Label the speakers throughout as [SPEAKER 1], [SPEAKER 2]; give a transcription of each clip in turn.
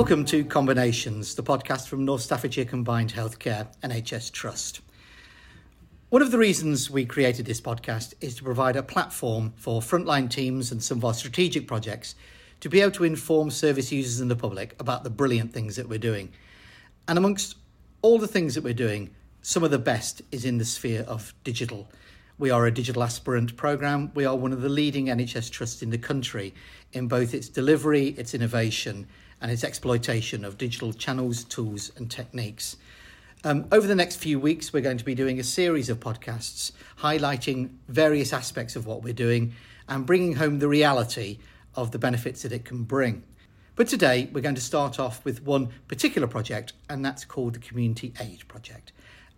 [SPEAKER 1] Welcome to Combinations, the podcast from North Staffordshire Combined Healthcare NHS Trust. One of the reasons we created this podcast is to provide a platform for frontline teams and some of our strategic projects to be able to inform service users and the public about the brilliant things that we're doing. And amongst all the things that we're doing, some of the best is in the sphere of digital. We are a digital aspirant programme. We are one of the leading NHS trusts in the country in both its delivery, its innovation, and its exploitation of digital channels, tools, and techniques. Um, over the next few weeks, we're going to be doing a series of podcasts highlighting various aspects of what we're doing and bringing home the reality of the benefits that it can bring. But today, we're going to start off with one particular project, and that's called the Community Aid Project.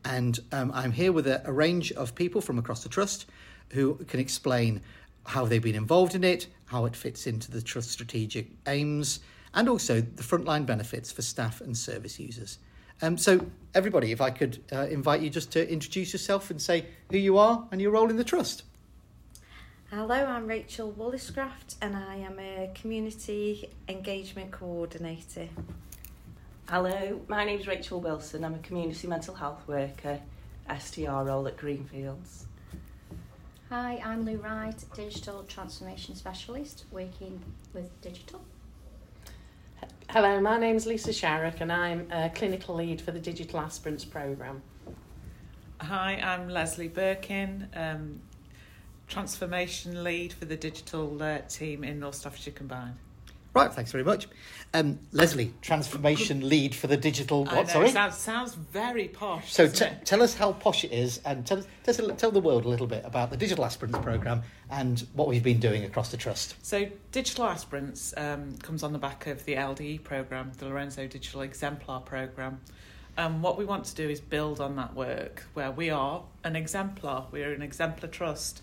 [SPEAKER 1] And um, I'm here with a, a range of people from across the Trust who can explain how they've been involved in it, how it fits into the Trust strategic aims, and also the frontline benefits for staff and service users. Um, so, everybody, if I could uh, invite you just to introduce yourself and say who you are and your role in the Trust.
[SPEAKER 2] Hello, I'm Rachel Walliscraft and I am a Community Engagement Coordinator.
[SPEAKER 3] Hello, my name is Rachel Wilson. I'm a community mental health worker, STR role at Greenfields.
[SPEAKER 4] Hi, I'm Lou Wright, Digital Transformation Specialist, working with digital.
[SPEAKER 5] Hello, my name is Lisa Sharrock and I'm a clinical lead for the Digital Aspirants programme.
[SPEAKER 6] Hi, I'm Leslie Birkin, um, transformation lead for the digital uh, team in North Staffordshire Combined.
[SPEAKER 1] Right, thanks very much. Um, Leslie, transformation lead for the digital. What?
[SPEAKER 6] know,
[SPEAKER 1] Sorry.
[SPEAKER 6] Sounds, sounds very posh.
[SPEAKER 1] So t- tell us how posh it is, and tell, us- tell, tell the world a little bit about the Digital Aspirants program and what we've been doing across the trust.
[SPEAKER 6] So, Digital Aspirants um, comes on the back of the LDE programme, the Lorenzo Digital Exemplar programme. And what we want to do is build on that work where we are an exemplar, we're an exemplar trust.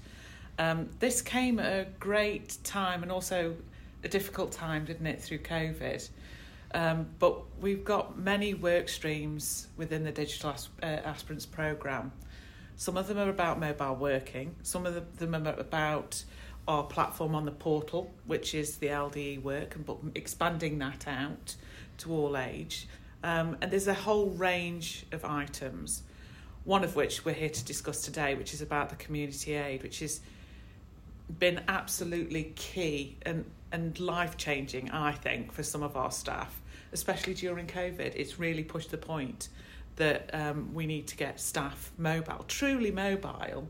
[SPEAKER 6] Um, this came at a great time and also a difficult time, didn't it, through COVID? Um, but we've got many work streams within the Digital As- uh, Aspirants programme. Some of them are about mobile working, some of them are about our platform on the portal, which is the LDE work, and but expanding that out to all age. Um, and there's a whole range of items, one of which we're here to discuss today, which is about the community aid, which has been absolutely key and, and life changing, I think, for some of our staff, especially during COVID. It's really pushed the point that um, we need to get staff mobile, truly mobile,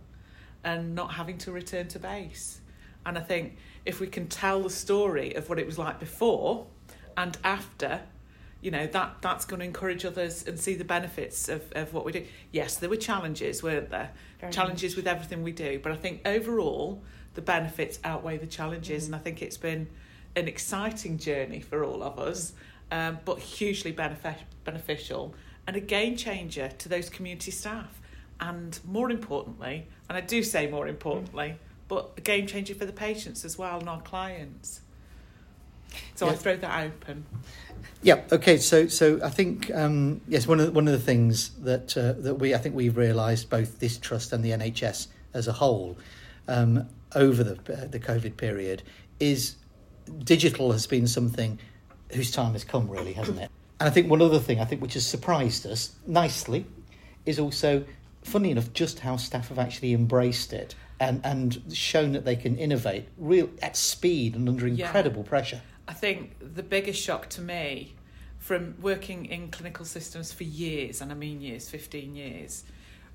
[SPEAKER 6] and not having to return to base. And I think if we can tell the story of what it was like before and after, you know, that, that's going to encourage others and see the benefits of, of what we do. Yes, there were challenges, weren't there?
[SPEAKER 5] Very
[SPEAKER 6] challenges with everything we do. But I think overall, the benefits outweigh the challenges.
[SPEAKER 5] Mm.
[SPEAKER 6] And I think it's been an exciting journey for all of us, um, but hugely benefic- beneficial and a game changer to those community staff. And more importantly, and I do say more importantly, but a game changer for the patients as well and our clients. So I throw that open.
[SPEAKER 1] Yeah. Okay. So, so I think um, yes, one of the, one of the things that uh, that we I think we've realised both this trust and the NHS as a whole um, over the uh, the COVID period is digital has been something whose time has come, really, hasn't it? And I think one other thing I think which has surprised us nicely is also, funny enough, just how staff have actually embraced it and and shown that they can innovate real at speed and under
[SPEAKER 6] Yeah.
[SPEAKER 1] incredible pressure.
[SPEAKER 6] I think the biggest shock to me from working in clinical systems for years, and I mean years, 15 years,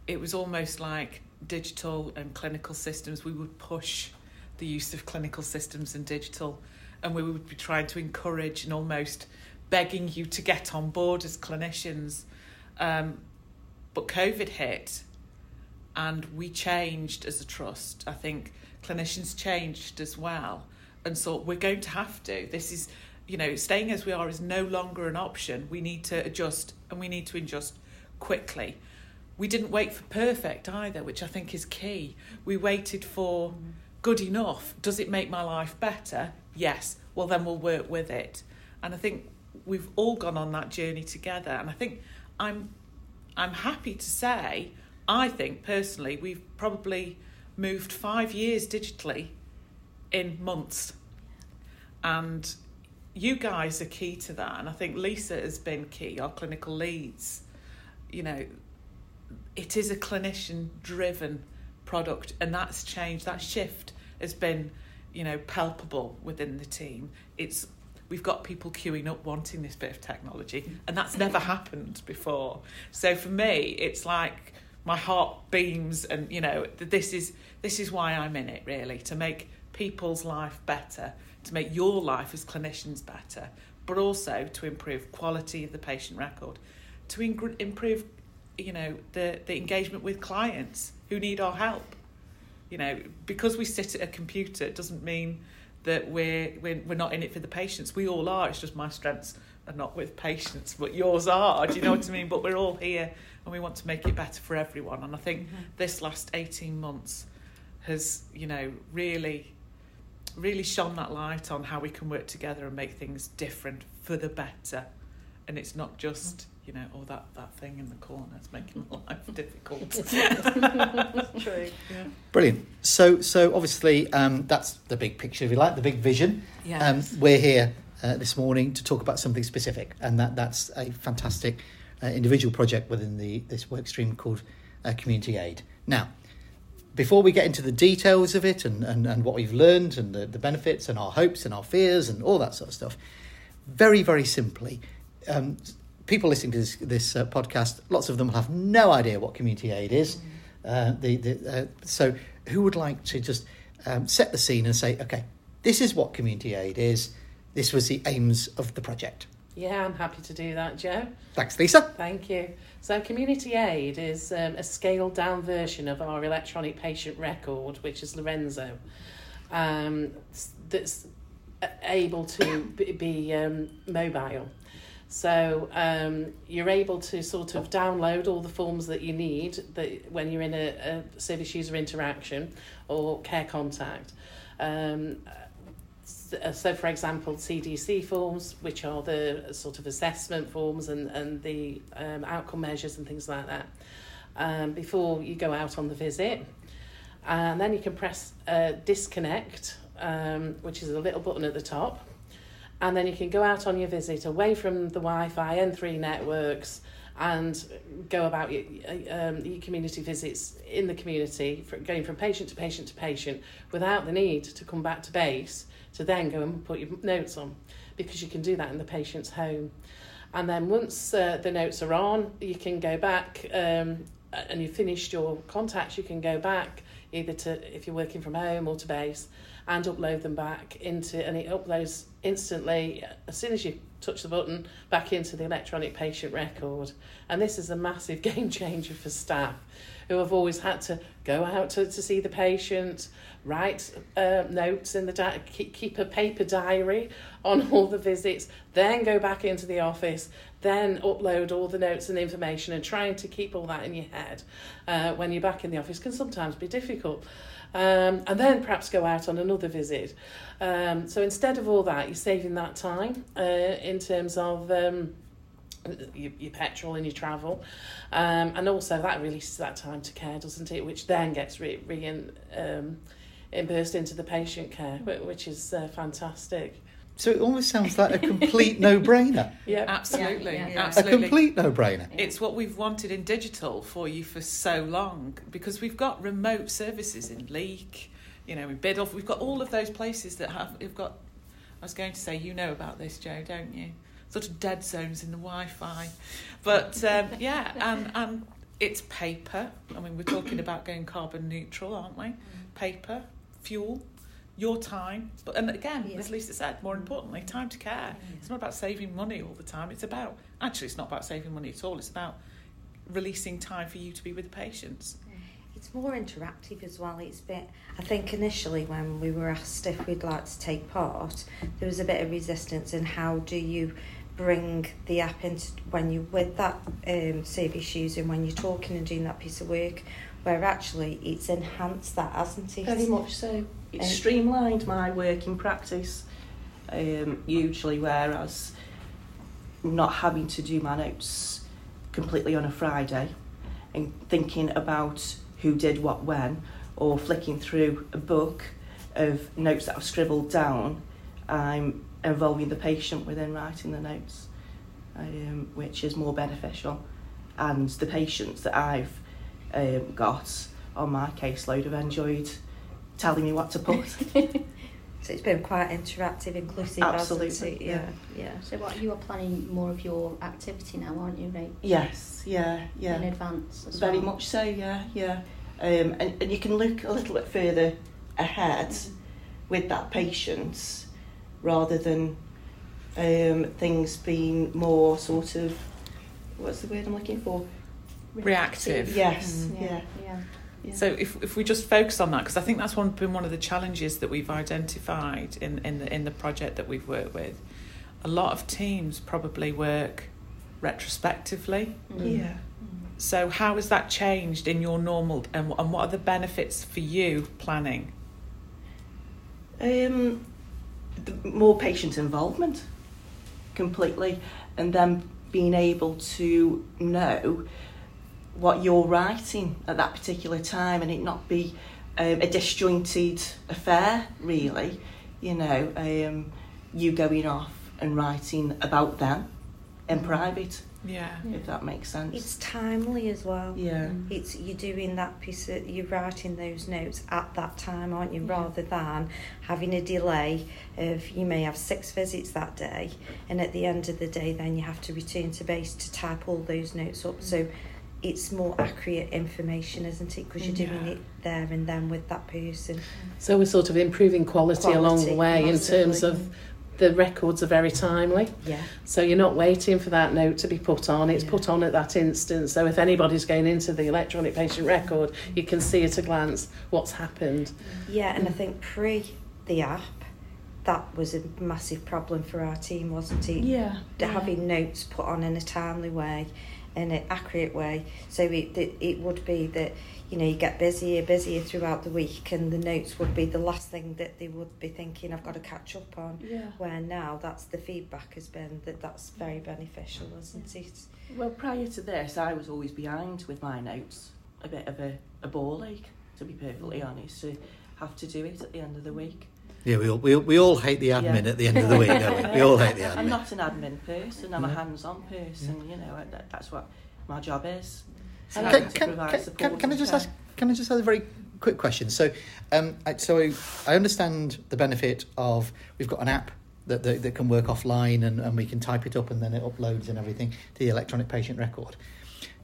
[SPEAKER 6] it was almost like digital and clinical systems, we would push the use of clinical systems and digital, and we would be trying to encourage and almost begging you to get on board as clinicians. Um, but COVID hit, and we changed as a trust. I think clinicians changed as well and so we're going to have to. This is, you know, staying as we are is no longer an option. We need to adjust and we need to adjust quickly. We didn't wait for perfect either, which I think is key. We waited for good enough. Does it make my life better? Yes. Well, then we'll work with it. And I think we've all gone on that journey together. And I think I'm, I'm happy to say, I think personally, we've probably moved five years digitally in months. And you guys are key to that, and I think Lisa has been key. Our clinical leads, you know, it is a clinician-driven product, and that's changed. That shift has been, you know, palpable within the team. It's we've got people queuing up wanting this bit of technology, and that's never happened before. So for me, it's like my heart beams, and you know, this is this is why I'm in it really to make people's life better, to make your life as clinicians better, but also to improve quality of the patient record, to ing- improve, you know, the the engagement with clients who need our help. You know, because we sit at a computer, it doesn't mean that we're, we're we're not in it for the patients. We all are. It's just my strengths are not with patients, but yours are. Do you know what I mean? But we're all here, and we want to make it better for everyone. And I think
[SPEAKER 2] Mm-hmm.
[SPEAKER 6] this last eighteen months has, you know, really, really shone that light on how we can work together and make things different for the better. And it's not just, you know, oh that that thing in the corner is making my life difficult.
[SPEAKER 2] True.
[SPEAKER 1] Brilliant. So, so obviously, um, that's the big picture, if you like, the big vision. Um, we're here uh, this morning to talk about something specific, and that that's a fantastic uh, individual project within the this work stream called uh, Community Aid. Now, before we get into the details of it and, and, and what we've learned and the, the benefits and our hopes and our fears and all that sort of stuff, very, very simply, um, people listening to this, this uh, podcast, lots of them will have no idea what community aid is. Uh, the, the, uh, so, who would like to just um, set the scene and say, okay, this is what community aid is, this was the aims of the project?
[SPEAKER 5] Yeah, I'm happy to do that, Joe.
[SPEAKER 1] Thanks, Lisa.
[SPEAKER 5] Thank you. So, Community Aid is um, a scaled down version of our electronic patient record, which is Lorenzo, um, that's able to be um, mobile. So um, you're able to sort of download all the forms that you need that when you're in a, a service user interaction or care contact. Um, uh, so, for example, CDC forms, which are the sort of assessment forms and, and the um, outcome measures and things like that, um, before you go out on the visit. And then you can press uh, disconnect, um, which is a little button at the top. And then you can go out on your visit away from the Wi Fi, and three networks, and go about your, um, your community visits in the community, for going from patient to patient to patient without the need to come back to base to then go and put your notes on because you can do that in the patient's home. And then once uh, the notes are on, you can go back um, and you've finished your contacts, you can go back either to if you're working from home or to base and upload them back into and it uploads instantly as soon as you touch the button back into the electronic patient record. And this is a massive game changer for staff who have always had to go out to, to see the patient write uh, notes in the di- keep, a paper diary on all the visits then go back into the office then upload all the notes and information and trying to keep all that in your head uh, when you're back in the office can sometimes be difficult um, and then perhaps go out on another visit. Um, so instead of all that, you're saving that time uh, in terms of um, your, your petrol and your travel, um, and also that releases that time to care, doesn't it? Which then gets re, re um, immersed into the patient care, which is uh, fantastic.
[SPEAKER 1] So it almost sounds like a complete no-brainer.
[SPEAKER 5] Yeah,
[SPEAKER 6] Absolutely,
[SPEAKER 4] Yeah, yeah.
[SPEAKER 1] A
[SPEAKER 6] absolutely.
[SPEAKER 1] complete no-brainer.
[SPEAKER 6] It's what we've wanted in digital for you for so long because we've got remote services in Leek, you know, in Biddulph. We've got all of those places that have. We've got. I was going to say, you know about this, Joe, don't you? Sort of dead zones in the Wi-Fi, but um, yeah, and and it's paper. I mean, we're talking about going carbon neutral, aren't we? Paper, fuel, your time, but and again,
[SPEAKER 2] Yeah.
[SPEAKER 6] as Lisa said, more importantly, time to care. It's not about saving money all the time. It's about actually, it's not about saving money at all. It's about releasing time for you to be with the patients.
[SPEAKER 2] It's more interactive as well. It's a bit. I think initially when we were asked if we'd like to take part, there was a bit of resistance in how do you bring the app into when you're with that um, service user and when you're talking and doing that piece of work, where actually it's enhanced that, hasn't it?
[SPEAKER 3] Very much so. It's
[SPEAKER 2] Um,
[SPEAKER 3] streamlined my working practice um, hugely, whereas not having to do my notes completely on a Friday and thinking about who did what when or flicking through a book of notes that I've scribbled down, I'm involving the patient within writing the notes, um, which is more beneficial. And the patients that I've um, got on my caseload have enjoyed telling me what to put.
[SPEAKER 2] So it's been quite interactive, inclusive,
[SPEAKER 3] Absolutely, yeah.
[SPEAKER 2] Yeah, yeah.
[SPEAKER 4] So what you are planning more of your activity now, aren't you, Ray?
[SPEAKER 3] yes, yeah, yeah.
[SPEAKER 4] In advance as
[SPEAKER 3] Very
[SPEAKER 4] well.
[SPEAKER 3] much so, yeah, yeah. Um, and, and you can look a little bit further ahead with that patience rather than um, things being more sort of, what's the word I'm looking for?
[SPEAKER 6] Reactive.
[SPEAKER 3] Yes,
[SPEAKER 4] Mm.
[SPEAKER 3] yeah.
[SPEAKER 4] Yeah. yeah.
[SPEAKER 3] yeah.
[SPEAKER 6] So if, if we just focus on that, because I think that's one, been one of the challenges that we've identified in, in, the, in the project that we've worked with. A lot of teams probably work retrospectively.
[SPEAKER 4] Mm.
[SPEAKER 3] yeah.
[SPEAKER 6] So how has that changed in your normal, and, and what are the benefits for you planning?
[SPEAKER 3] Um, the more patient involvement, completely, and then being able to know what you're writing at that particular time, and it not be um, a disjointed affair, really. You know, um, you going off and writing about them in private,
[SPEAKER 6] Yeah.
[SPEAKER 3] if that makes sense.
[SPEAKER 2] It's timely as well.
[SPEAKER 3] yeah.
[SPEAKER 2] It's you're doing that piece of you're writing those notes at that time, aren't you?
[SPEAKER 4] Yeah.
[SPEAKER 2] Rather than having a delay of you may have six visits that day, and at the end of the day, then you have to return to base to type all those notes up. So it's more accurate information, isn't it? Because you're doing
[SPEAKER 6] Yeah.
[SPEAKER 2] it there and then with that person.
[SPEAKER 5] So we're sort of improving quality, along the
[SPEAKER 2] Quality,
[SPEAKER 5] way in terms of the records are very timely.
[SPEAKER 2] Yeah.
[SPEAKER 5] So you're not waiting for that note to be put on, it's
[SPEAKER 2] Yeah.
[SPEAKER 5] put on at that instant. So if anybody's going into the electronic patient record, you can see at a glance what's happened.
[SPEAKER 2] Yeah, and I think pre the app, that was a massive problem for our team, wasn't it?
[SPEAKER 3] Yeah.
[SPEAKER 2] having notes put on in a timely way, in an accurate way. So it, it, it would be that you know you get busier, busier throughout the week, and the notes would be the last thing that they would be thinking I've got to catch up on.
[SPEAKER 3] Yeah.
[SPEAKER 2] Where now that's the feedback has been that that's very beneficial, isn't it?
[SPEAKER 3] Well, prior to this, I was always behind with my notes. A bit of a, a ball ache, to be perfectly mm. honest, to have to do it at the end of the week.
[SPEAKER 1] Yeah, we all, we we all hate the admin
[SPEAKER 3] Yeah.
[SPEAKER 1] at the end of the week, don't we? We all hate the admin.
[SPEAKER 3] I'm not an admin person, I'm a hands-on person, you know, that, that's what my job is. So
[SPEAKER 1] Can, can, can, can, I just
[SPEAKER 3] care.
[SPEAKER 1] ask? Can I just ask a very quick question? So, um, I, so I, I understand the benefit of we've got an app that, that, that can work offline and, and we can type it up and then it uploads and everything to the electronic patient record.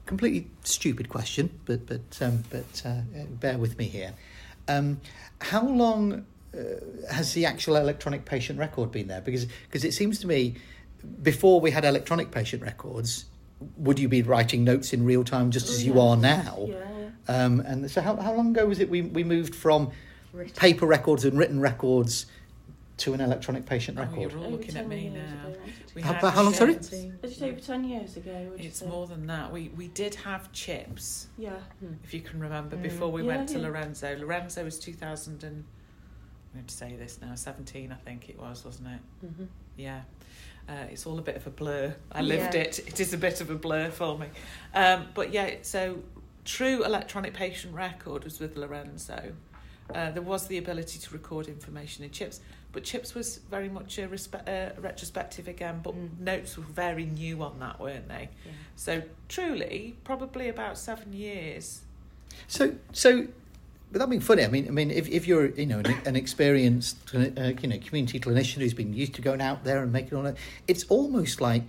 [SPEAKER 1] Completely stupid question, but but um, but uh, bear with me here. Um, how long uh, has the actual electronic patient record been there? Because because it seems to me, before we had electronic patient records, would you be writing notes in real time just as you
[SPEAKER 3] Yeah.
[SPEAKER 1] are now?
[SPEAKER 3] Yeah,
[SPEAKER 1] Um, and so how, how long ago was it we, we moved from
[SPEAKER 2] Written.
[SPEAKER 1] paper records and written records to an electronic patient
[SPEAKER 6] Oh,
[SPEAKER 1] record?
[SPEAKER 6] you're all
[SPEAKER 3] Over
[SPEAKER 6] looking at me now.
[SPEAKER 3] ago.
[SPEAKER 6] We
[SPEAKER 1] How- how long, sorry?
[SPEAKER 6] chips.
[SPEAKER 3] Is over 10 years ago?
[SPEAKER 6] It's
[SPEAKER 3] say?
[SPEAKER 6] more than that. We we did have chips,
[SPEAKER 3] Yeah.
[SPEAKER 6] if you can remember,
[SPEAKER 2] Mm.
[SPEAKER 6] before we
[SPEAKER 3] Yeah,
[SPEAKER 6] went to. Lorenzo. Lorenzo was 2000 and I'm going to say this now, 17, I think it was, wasn't it?
[SPEAKER 5] Mhm.
[SPEAKER 6] Yeah. Uh, it's all a bit of a blur. I lived
[SPEAKER 2] Yeah.
[SPEAKER 6] it. It is a bit of a blur for me. Um, but yeah, so true electronic patient record was with Lorenzo. Uh, there was the ability to record information in chips, but chips was very much a respe- uh, retrospective again. But
[SPEAKER 2] Mm.
[SPEAKER 6] notes were very new on that, weren't they?
[SPEAKER 2] Yeah.
[SPEAKER 6] So truly, probably about seven years.
[SPEAKER 1] So so without being funny, I mean I mean if, if you're you know an, an experienced uh, you know community clinician who's been used to going out there and making all that, it's almost like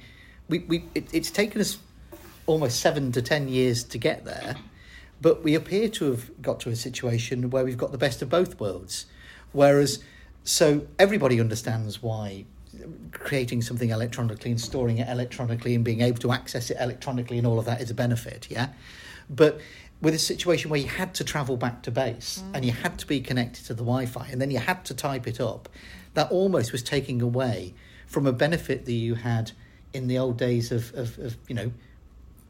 [SPEAKER 1] we, we it, it's taken us almost seven to ten years to get there, but we appear to have got to a situation where we've got the best of both worlds, whereas so everybody understands why creating something electronically and storing it electronically and being able to access it electronically and all of that is a benefit, yeah. But with a situation where you had to travel back to base mm. and you had to be connected to the Wi-Fi and then you had to type it up, that almost was taking away from a benefit that you had in the old days of, of, of you know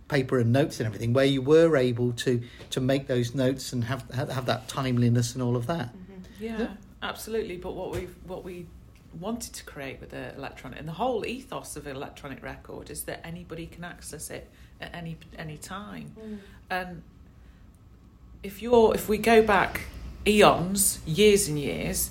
[SPEAKER 1] paper and notes and everything, where you were able to to make those notes and have have, have that timeliness and all of that. Mm-hmm.
[SPEAKER 6] Yeah,
[SPEAKER 1] Yeah.
[SPEAKER 6] absolutely. But what we what we wanted to create with the electronic and the whole ethos of an electronic record is that anybody can access it at any any time. Mm. And if you're if we go back eons, years and years,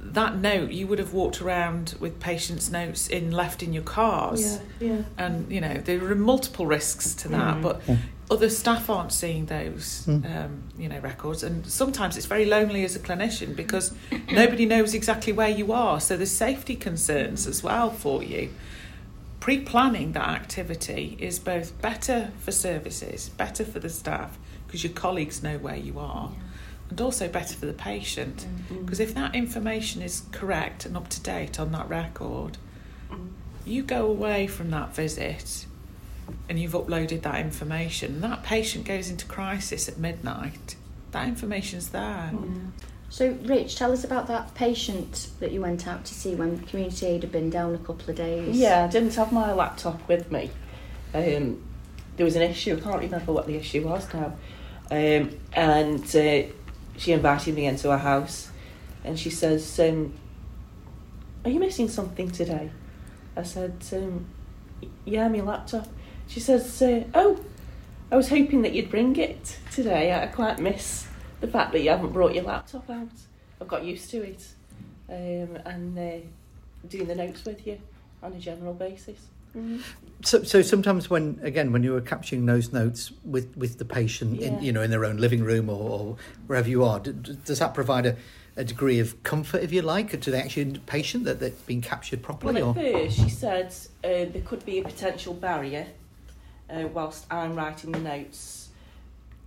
[SPEAKER 6] that note you would have walked around with patients' notes in left in your cars.
[SPEAKER 3] yeah.
[SPEAKER 6] and you know there are multiple risks to that
[SPEAKER 3] Mm.
[SPEAKER 6] but
[SPEAKER 1] Yeah.
[SPEAKER 6] other staff aren't seeing those
[SPEAKER 1] Mm.
[SPEAKER 6] um, you know records and sometimes it's very lonely as a clinician because nobody knows exactly where you are so there's safety concerns as well for you pre-planning that activity is both better for services better for the staff because your colleagues know where you are and also better for the patient because if that information is correct and up to date on that record
[SPEAKER 3] Mm.
[SPEAKER 6] you go away from that visit and you've uploaded that information, that patient goes into crisis at midnight, that information's there.
[SPEAKER 3] Mm.
[SPEAKER 4] So, Rich, tell us about that patient that you went out to see when community aid had been down a couple of days.
[SPEAKER 3] Yeah, I didn't have my laptop with me. Um, there was an issue, I can't remember what the issue was now. Um, and uh, she invited me into her house and she says, um, Are you missing something today? I said, um, Yeah, my laptop. She says, uh, Oh, I was hoping that you'd bring it today. I quite miss the fact that you haven't brought your laptop out. I've got used to it. Um, and uh, doing the notes with you on a general basis.
[SPEAKER 1] So, so sometimes when again when you were capturing those notes with, with the patient in you know in their own living room or, or wherever you are, d- does that provide a, a degree of comfort, if you like, to the actual patient that that's been captured properly?
[SPEAKER 3] Well,
[SPEAKER 1] or
[SPEAKER 3] at first she said uh, there could be a potential barrier uh, whilst I'm writing the notes,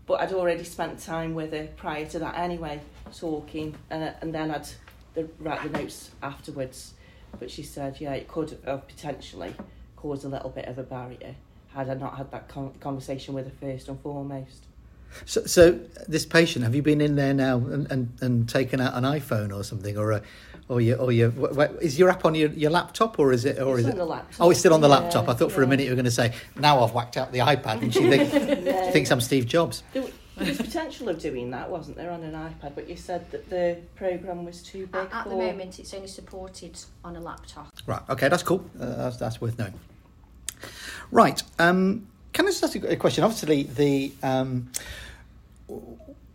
[SPEAKER 3] but I'd already spent time with her prior to that anyway, talking, uh, and then I'd the, write the notes afterwards. But she said, yeah, it could have potentially caused a little bit of a barrier had I not had that con- conversation with her first and foremost.
[SPEAKER 1] so, so this patient, have you been in there now and, and, and taken out an iPhone or something, or a, or your or your wh- wh- is your app on your, your laptop or is it or
[SPEAKER 3] It's
[SPEAKER 1] is
[SPEAKER 3] on
[SPEAKER 1] it?
[SPEAKER 3] the laptop.
[SPEAKER 1] Oh, it's still on the
[SPEAKER 3] Yeah,
[SPEAKER 1] laptop. I thought for a minute you were going to say, "Now I've whacked out the iPad," and she think,
[SPEAKER 3] Yeah.
[SPEAKER 1] thinks I'm Steve Jobs.
[SPEAKER 3] There there was potential of doing that, wasn't there, on an iPad? But you said that the program was too big
[SPEAKER 4] At, at
[SPEAKER 3] for.
[SPEAKER 4] the moment, it's only supported on a laptop.
[SPEAKER 1] Right. Okay, that's cool. Uh, that's, that's worth knowing. Right. Um, can I just ask a question? Obviously, the um,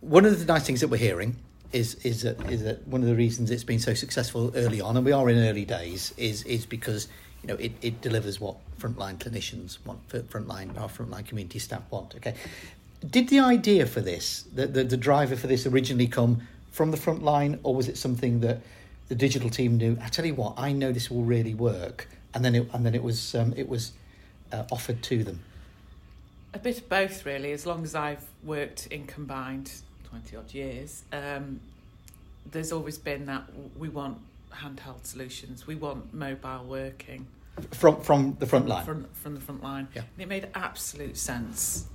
[SPEAKER 1] one of the nice things that we're hearing is is that is that one of the reasons it's been so successful early on, and we are in early days, is is because you know it, it delivers what frontline clinicians want, frontline our frontline community staff want. Okay. Did the idea for this, the, the the driver for this, originally come from the front line, or was it something that the digital team knew? I tell you what, I know this will really work, and then it and then it was um, it was uh, offered to them.
[SPEAKER 6] A bit of both, really, as long as I've worked in combined 20 odd years. Um, there's always been that we want handheld solutions, we want mobile working.
[SPEAKER 1] From from the front line.
[SPEAKER 6] From, from the front line.
[SPEAKER 1] Yeah.
[SPEAKER 6] And it made absolute sense,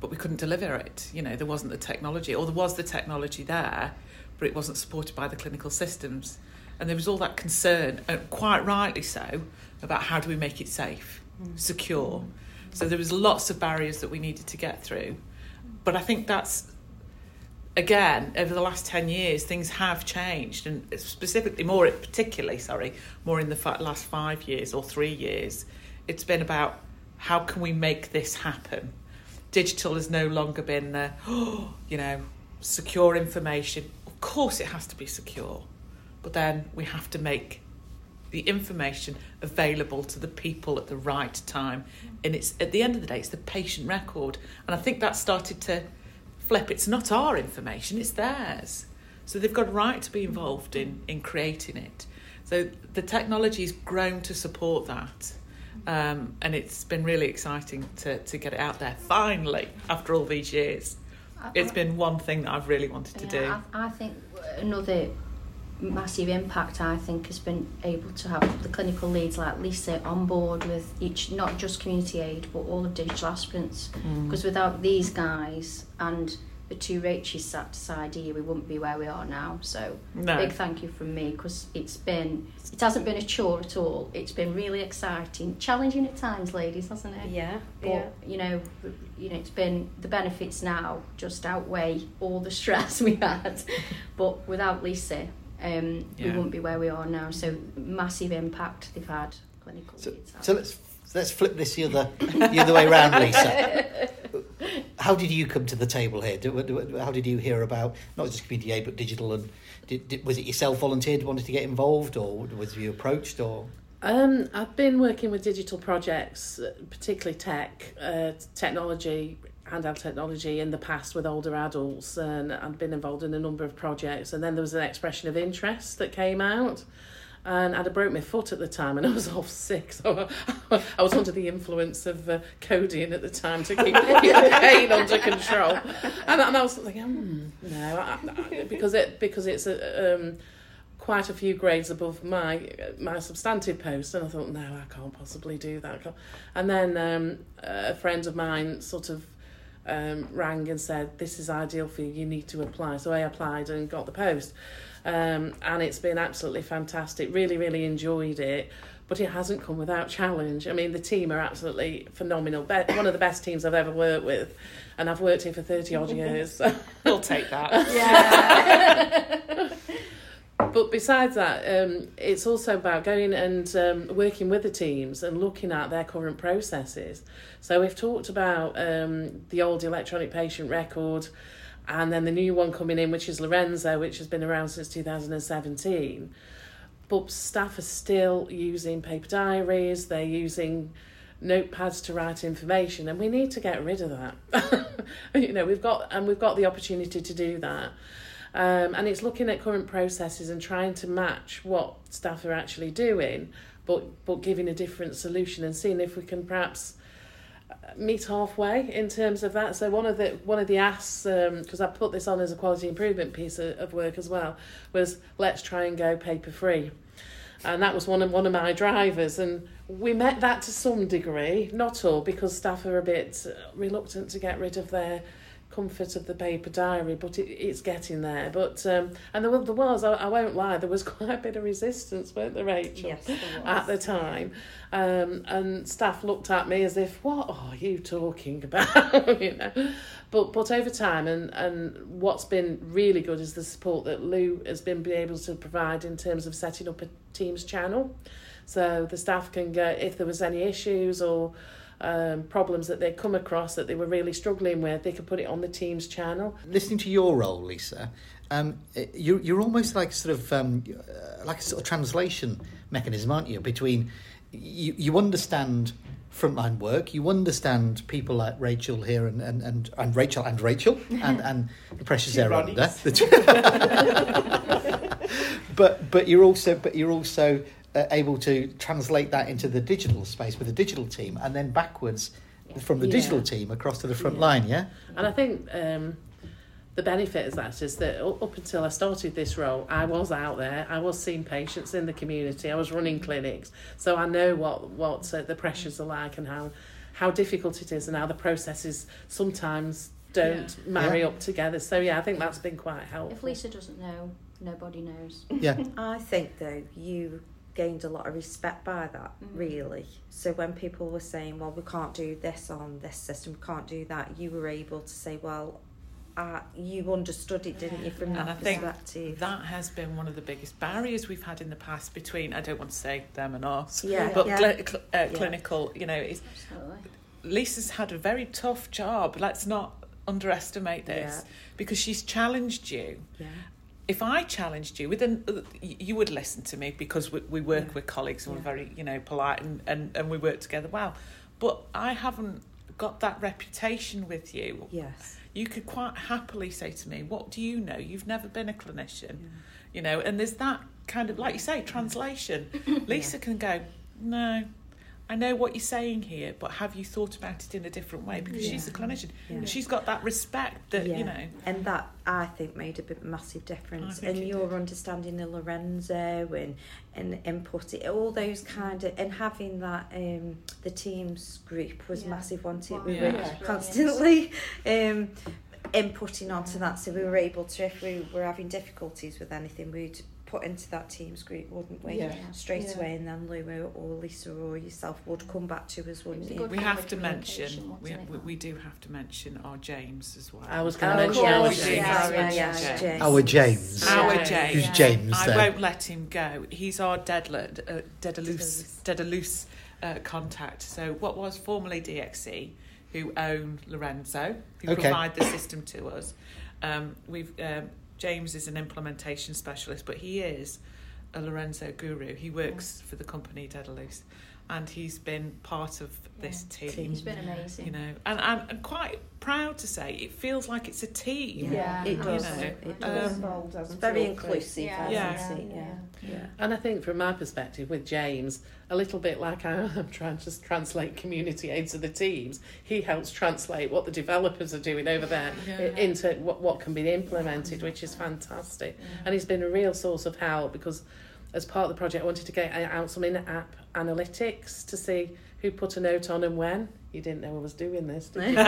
[SPEAKER 6] but we couldn't deliver it. You know, there wasn't the technology, or there was the technology there, but it wasn't supported by the clinical systems. And there was all that concern, and quite rightly so, about how do we make it safe, secure. So there was lots of barriers that we needed to get through. But I think that's again over the last 10 years things have changed and specifically more particularly sorry more in the last 5 years or 3 years it's been about how can we make this happen digital has no longer been the you know secure information of course it has to be secure but then we have to make the information available to the people at the right time. And it's at the end of the day it's the patient record. And i think that started to flip. It's not our information it's theirs. So they've got a right to be involved in in creating it. So the technology's grown to support that. Um, and it's been really exciting to, to get it out there finally after all these years. It's been one thing that i've really wanted to do.
[SPEAKER 4] I, I think another massive impact I think has been able to have the clinical leads like Lisa on board with each not just community aid but all of digital aspirants.
[SPEAKER 6] Mm.
[SPEAKER 4] because without these guys and the two Rachels sat beside here we wouldn't be where we are now. So
[SPEAKER 6] no.
[SPEAKER 4] big thank you from me because it's been it hasn't been a chore at all. It's been really exciting challenging at times ladies hasn't it?
[SPEAKER 2] Yeah,
[SPEAKER 4] but
[SPEAKER 2] yeah.
[SPEAKER 4] you know you know it's been the benefits now just outweigh all the stress we had. But without Lisa um we
[SPEAKER 6] Yeah.
[SPEAKER 4] wouldn't be where we are now so massive impact they've had clinical
[SPEAKER 1] So, so let's let's flip this the other the other way around, Lisa. how did you come to the table here? Do- do- How did you hear about not just community aid but digital? And did, did, was it yourself volunteered, wanted to get involved, or was you approached? Or
[SPEAKER 5] Um, I've been working with digital projects, uh, particularly tech, uh, technology, handheld technology in the past with older adults, and I've been involved in a number of projects. And then there was an expression of interest that came out. And I'd broke my foot at the time and I was off sick. So I was under the influence of uh, codeine at the time to keep the pain under control. And, and I was thinking, hmm, no, I, I, because, it, because it's a, um, quite a few grades above my my substantive post, and I thought, no, I can't possibly do that. And then um, a friend of mine sort of um, rang and said, "This is ideal for you. You need to apply." So I applied and got the post, um, and it's been absolutely fantastic. Really, really enjoyed it. But it hasn't come without challenge. I mean, the team are absolutely phenomenal. Be- one of the best teams I've ever worked with, and I've worked here for thirty odd years.
[SPEAKER 6] We'll take that.
[SPEAKER 2] Yeah.
[SPEAKER 5] But besides that, um, it's also about going and um, working with the teams and looking at their current processes. So we've talked about um, the old electronic patient record and then the new one coming in, which is Lorenzo, which has been around since 2017. But staff are still using paper diaries, they're using notepads to write information, and we need to get rid of that. you know, we've got and we've got the opportunity to do that. Um, and it's looking at current processes and trying to match what staff are actually doing, but but giving a different solution and seeing if we can perhaps uh, meet halfway in terms of that. So one of the one of the asks, because I put this on as a quality improvement piece of, of work as well, was let's try and go paper free, and that was one of one of my drivers. And we met that to some degree, not all, because staff are a bit uh, reluctant to get rid of their comfort of the paper diary, but it, it's getting there. But um, and there, there was, I, I won't lie, there was quite a bit of resistance, weren't there, Rachel?
[SPEAKER 2] yes, there
[SPEAKER 5] At the time, um, and staff looked at me as if, "What are you talking about?" you know, but but over time, and and what's been really good is the support that Lou has been able to provide in terms of setting up a Teams channel, so the staff can go if there was any issues or um, problems that they'd come across that they were really struggling with, they could put it on the Teams channel.
[SPEAKER 1] listening to your role, Lisa, um, you're you're almost like sort of um, uh, like a sort of translation mechanism, aren't you? Between you you understand frontline work, you understand people like Rachel here and and, and, and Rachel and Rachel and, and the pressures
[SPEAKER 3] Two
[SPEAKER 1] they're under.
[SPEAKER 3] Ronnies.
[SPEAKER 1] but but you're also but you're also able to translate that into the digital space with the digital team, and then backwards from the
[SPEAKER 5] Yeah.
[SPEAKER 1] digital team across to the front
[SPEAKER 5] Yeah.
[SPEAKER 1] line. Yeah.
[SPEAKER 5] And I think um, the benefit of that is that up until I started this role, I was out there, I was seeing patients in the community, I was running clinics, so I know what what uh, the pressures are like and how how difficult it is and how the processes sometimes don't marry
[SPEAKER 1] Yeah.
[SPEAKER 5] up together. So yeah, I think that's been quite helpful.
[SPEAKER 4] If Lisa doesn't know, nobody knows.
[SPEAKER 1] Yeah.
[SPEAKER 2] I think though you gained a lot of respect by that,
[SPEAKER 4] Mm.
[SPEAKER 2] really. So when people were saying, "Well, we can't do this on this system, we can't do that," you were able to say, "Well, uh, you understood it, didn't you, from
[SPEAKER 6] And I
[SPEAKER 2] that
[SPEAKER 6] think
[SPEAKER 2] perspective?"
[SPEAKER 6] That has been one of the biggest barriers we've had in the past between, I don't want to say them and us,
[SPEAKER 2] yeah,
[SPEAKER 6] but
[SPEAKER 2] yeah.
[SPEAKER 6] cli- cl- uh, clinical, you know, it's,
[SPEAKER 4] Absolutely.
[SPEAKER 6] Lisa's had a very tough job. Let's not underestimate this because she's challenged you.
[SPEAKER 2] yeah.
[SPEAKER 6] If I challenged you, within uh, y- you would listen to me because we, we work
[SPEAKER 2] Yeah.
[SPEAKER 6] with colleagues and
[SPEAKER 2] Yeah.
[SPEAKER 6] we're very, you know, polite and, and, and we work together well. But I haven't got that reputation with you.
[SPEAKER 2] Yes.
[SPEAKER 6] You could quite happily say to me, "What do you know? You've never been a clinician."
[SPEAKER 2] Yeah.
[SPEAKER 6] you know and there's that kind of like you say translation lisa can go no i know what you're saying here but have you thought about it in a different way because she's a clinician
[SPEAKER 2] Yeah.
[SPEAKER 6] she's got that respect that
[SPEAKER 2] Yeah.
[SPEAKER 6] you know
[SPEAKER 2] And that I think made a bit massive difference.
[SPEAKER 6] I
[SPEAKER 2] And
[SPEAKER 6] it
[SPEAKER 2] your understanding of Lorenzo and and input it, all those kind of and having that um the teams group was
[SPEAKER 4] Yeah.
[SPEAKER 2] massive, wasn't it?
[SPEAKER 4] Wow.
[SPEAKER 2] We
[SPEAKER 6] Yeah.
[SPEAKER 2] were
[SPEAKER 6] Yeah.
[SPEAKER 2] constantly um inputting onto that so we were able to if we were having difficulties with anything we'd put into that teams group, wouldn't we?
[SPEAKER 3] Yeah.
[SPEAKER 2] Straight
[SPEAKER 3] Yeah.
[SPEAKER 2] away and then Lou or Lisa or yourself would come back to us, wouldn't you?
[SPEAKER 6] we have to mention we, we, we do have to mention our james as well
[SPEAKER 5] I was
[SPEAKER 2] Oh,
[SPEAKER 5] going to
[SPEAKER 2] of
[SPEAKER 5] mention
[SPEAKER 2] course,
[SPEAKER 5] our
[SPEAKER 6] James.
[SPEAKER 5] James.
[SPEAKER 2] yeah, yeah,
[SPEAKER 6] James.
[SPEAKER 1] Our James.
[SPEAKER 6] our james
[SPEAKER 1] Who's James
[SPEAKER 6] I
[SPEAKER 1] then?
[SPEAKER 6] won't let him go. He's our deadlet, uh, Dedalus, Dedalus uh, contact. So what was formerly DXC, who own Lorenzo, who
[SPEAKER 1] Okay.
[SPEAKER 6] provide the system to us. Um, we've um, James is an implementation specialist, but he is a Lorenzo guru. He works mm. for the company Dedalus, and he's been part of this team.
[SPEAKER 4] It's been amazing.
[SPEAKER 6] You know, and I'm, I'm quite proud to say it feels like it's a team.
[SPEAKER 4] Yeah,
[SPEAKER 2] it
[SPEAKER 6] you know,
[SPEAKER 2] it
[SPEAKER 6] um,
[SPEAKER 2] it's very inclusive.
[SPEAKER 4] Yeah.
[SPEAKER 2] I
[SPEAKER 6] Yeah.
[SPEAKER 2] yeah.
[SPEAKER 6] Yeah.
[SPEAKER 5] And I think from my perspective with James, a little bit like I am trying to translate community aid to the teams, he helps translate what the developers are doing over there
[SPEAKER 6] Yeah.
[SPEAKER 5] into what, what can be implemented, which is fantastic. And he's been a real source of help because as part of the project, I wanted to get out some in-app analytics to see who put a note on and when. You didn't know I was doing this, did you?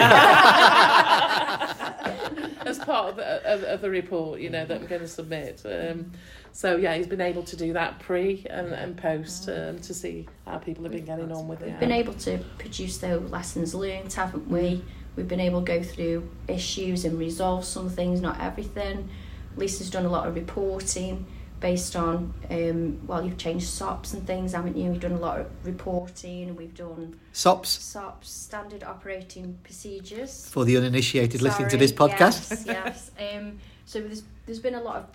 [SPEAKER 5] as part of the, of, of the report, you know, that I'm going to submit. Um, so yeah, he's been able to do that pre and, and post um, to see how people have been getting on with it.
[SPEAKER 4] We've been able to produce though lessons learned, haven't we? We've been able to go through issues and resolve some things, not everything. Lisa's done a lot of reporting based on um, well, you've changed SOPs and things, haven't you? We've done a lot of reporting. And we've done
[SPEAKER 1] SOPs
[SPEAKER 4] SOPs, standard operating procedures.
[SPEAKER 1] for the uninitiated listening to this podcast.
[SPEAKER 4] Yes, yes. Um, so there's there's been a lot of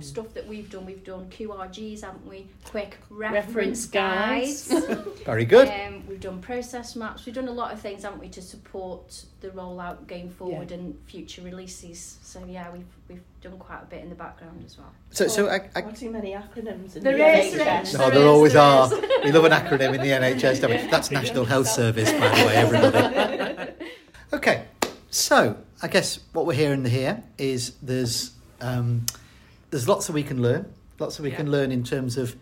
[SPEAKER 4] stuff that we've done. We've done QRGs, haven't we? Quick reference,
[SPEAKER 5] Reference
[SPEAKER 4] guides.
[SPEAKER 5] guides.
[SPEAKER 1] Very good.
[SPEAKER 4] Um, we've done process maps. We've done a lot of things, haven't we, to support the rollout going forward and future releases. So yeah, we've we've done quite a bit in the background as well.
[SPEAKER 1] So, so I, I,
[SPEAKER 3] Far too many acronyms. In
[SPEAKER 4] There
[SPEAKER 3] the
[SPEAKER 4] is,
[SPEAKER 3] NHS.
[SPEAKER 1] no,
[SPEAKER 4] There
[SPEAKER 1] there
[SPEAKER 4] is,
[SPEAKER 1] always
[SPEAKER 4] there
[SPEAKER 1] are. We love an acronym in the NHS. don't we? That's National Health Service, by the way, everybody. Okay, so I guess what we're hearing here is there's um, there's lots that we can learn, lots that we can learn in terms of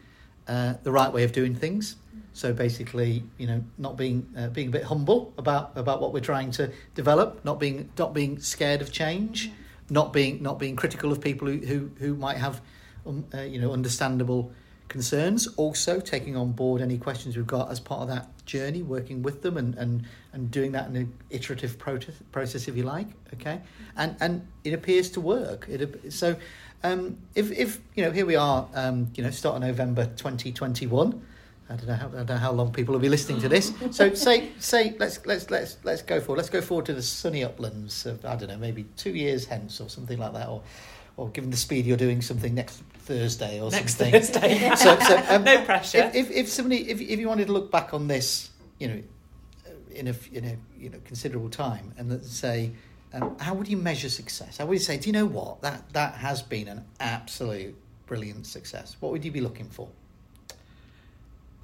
[SPEAKER 1] uh, the right way of doing things. So basically, you know, not being uh, being a bit humble about about what we're trying to develop, not being not being scared of change, not being not being critical of people who who, who might have um, uh, you know understandable concerns. Also, taking on board any questions we've got as part of that journey, working with them and and, and doing that in an iterative process, process, if you like. Okay, and and it appears to work. It so. Um, if, if you know, here we are, um, you know, start of November 2021. I don't know how I don't know how long people will be listening to this. So say say let's let's let's let's go forward. Let's go forward to the sunny uplands of I don't know maybe two years hence or something like that, or or given the speed you're doing something next Thursday or
[SPEAKER 6] Next
[SPEAKER 1] something.
[SPEAKER 6] Thursday.
[SPEAKER 1] So, so um,
[SPEAKER 6] no pressure.
[SPEAKER 1] if, if if somebody if if you wanted to look back on this, you know, in a in a you know considerable time, and let's say, um, how would you measure success? How would you say, do you know what that that has been an absolute brilliant success? What would you be looking for?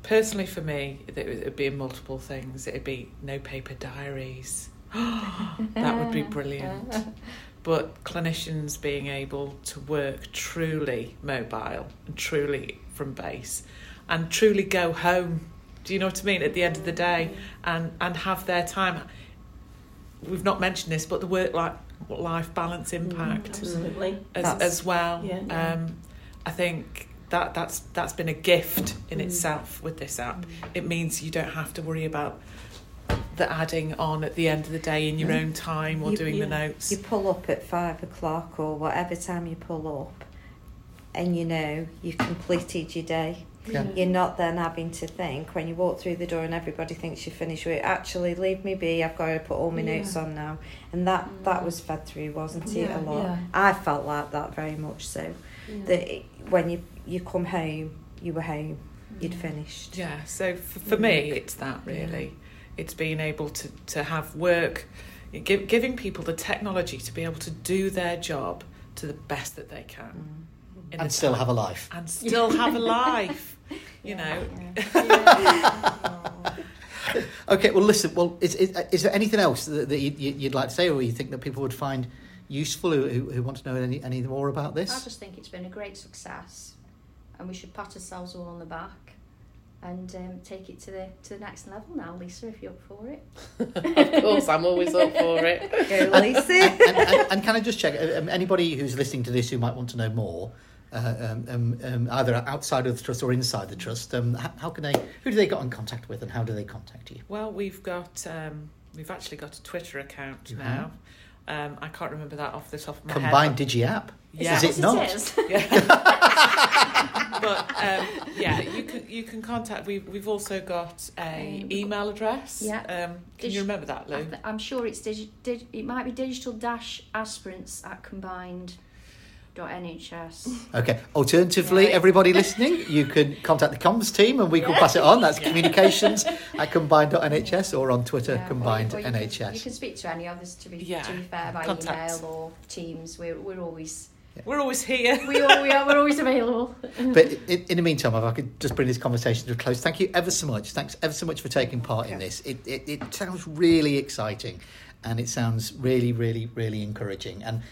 [SPEAKER 6] Personally, for me, it would it'd be multiple things. It'd be no paper diaries. that would be brilliant. But clinicians being able to work truly mobile and truly from base and truly go home. Do you know what I mean? At the end of the day, and and have their time. We've not mentioned this, but the work life life balance impact
[SPEAKER 3] Absolutely.
[SPEAKER 6] as,
[SPEAKER 2] That's-
[SPEAKER 6] as well.
[SPEAKER 3] yeah.
[SPEAKER 6] Um, I think that that's that's been a gift in itself with this app. It means you don't have to worry about the adding on at the end of the day in your
[SPEAKER 1] Mm.
[SPEAKER 6] own time or
[SPEAKER 2] You-
[SPEAKER 6] doing
[SPEAKER 2] you-
[SPEAKER 6] the notes.
[SPEAKER 2] You pull up at five o'clock or whatever time you pull up, and you know you've completed your day.
[SPEAKER 1] Yeah.
[SPEAKER 2] You're not then having to think when you walk through the door and everybody thinks you've finished with. Actually, leave me be. I've got to put all my
[SPEAKER 3] Yeah.
[SPEAKER 2] notes on now, and that mm. that was fed through, wasn't it?
[SPEAKER 3] Yeah,
[SPEAKER 2] a lot.
[SPEAKER 3] yeah.
[SPEAKER 2] I felt like that very much. So that it, when you you come home, you were home. Mm. You'd finished.
[SPEAKER 6] Yeah, so for, for me, it's that really. It's being able to, to have work, give, giving people the technology to be able to do their job to the best that they can. in
[SPEAKER 1] And
[SPEAKER 6] the
[SPEAKER 1] still
[SPEAKER 6] time-
[SPEAKER 1] have a life.
[SPEAKER 6] And still have a life, you know.
[SPEAKER 1] Okay, well, listen. Well, is is, is there anything else that, that you, you- you'd like to say, or you think that people would find useful who, who, who want to know any any more about this I
[SPEAKER 4] just think it's been a great success, and we should pat ourselves all on the back and um, take it to the to the next level now, Lisa. If you're up for it.
[SPEAKER 5] of course, I'm always up for it.
[SPEAKER 2] Go, Lucy.
[SPEAKER 1] and, and, and can I just check? Um, anybody who's listening to this who might want to know more, either outside of the trust or inside the trust, um, how, how can they? Who do they get in contact with, and how do they contact you?
[SPEAKER 6] Well, we've got um, we've actually got a Twitter account
[SPEAKER 1] You
[SPEAKER 6] now. Um, I can't remember that off the top of my
[SPEAKER 1] Combined
[SPEAKER 6] head.
[SPEAKER 1] Digi app.
[SPEAKER 6] Yeah.
[SPEAKER 1] Is it not?
[SPEAKER 4] is.
[SPEAKER 6] but um, yeah, you can you can contact. We've we've also got a
[SPEAKER 4] Um,
[SPEAKER 6] email address.
[SPEAKER 4] yeah.
[SPEAKER 6] Um, can
[SPEAKER 4] Digi-
[SPEAKER 6] you remember that,
[SPEAKER 4] I
[SPEAKER 6] Lou?
[SPEAKER 4] I'm sure it's digi- dig- it might be digital dash aspirants at combined dot NHS.
[SPEAKER 1] Okay. Alternatively,
[SPEAKER 4] Right.
[SPEAKER 1] everybody listening, you can contact the comms team and we can pass it on. That's communications at combined.nhs or on Twitter,
[SPEAKER 4] Yeah, or-
[SPEAKER 1] combined
[SPEAKER 4] or you can-
[SPEAKER 1] NHS.
[SPEAKER 4] You can speak to any others to be
[SPEAKER 6] Yeah,
[SPEAKER 4] to be fair by
[SPEAKER 6] contact.
[SPEAKER 4] email or Teams. We're we're always
[SPEAKER 6] We're always here.
[SPEAKER 4] we are, we are we're always available.
[SPEAKER 1] But in, in the meantime, if I could just bring this conversation to a close, thank you ever so much. Thanks ever so much for taking part in this. It, it, it sounds really exciting and it sounds really, really, really encouraging. And m-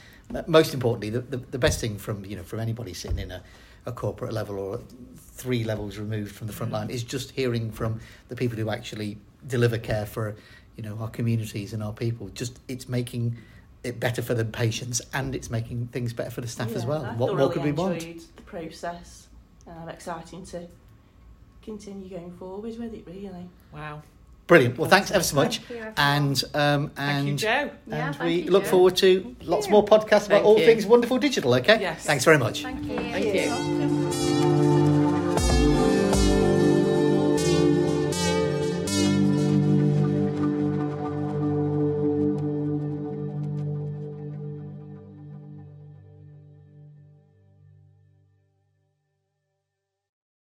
[SPEAKER 1] most importantly, the, the, the best thing from, you know, from anybody sitting in a, a corporate level or three levels removed from the front line is just hearing from the people who actually deliver care for, you know, our communities and our people. Just it's making it better for the patients and it's making things better for the staff as well.
[SPEAKER 3] I
[SPEAKER 1] what more could we want?
[SPEAKER 3] the process. Um, exciting to continue going forward with it, really.
[SPEAKER 6] Wow.
[SPEAKER 1] Brilliant. Well, thanks ever so much.
[SPEAKER 4] Thank you, everyone.
[SPEAKER 1] And um,
[SPEAKER 6] Thank you,
[SPEAKER 1] and
[SPEAKER 6] Joe.
[SPEAKER 4] Yeah,
[SPEAKER 1] and we
[SPEAKER 4] you,
[SPEAKER 1] look
[SPEAKER 4] Joe.
[SPEAKER 1] forward to lots
[SPEAKER 4] you.
[SPEAKER 1] more podcasts about
[SPEAKER 5] Thank
[SPEAKER 1] all things wonderful digital. Okay.
[SPEAKER 6] Yes.
[SPEAKER 1] Thanks very much.
[SPEAKER 4] Thank you.
[SPEAKER 5] Thank you.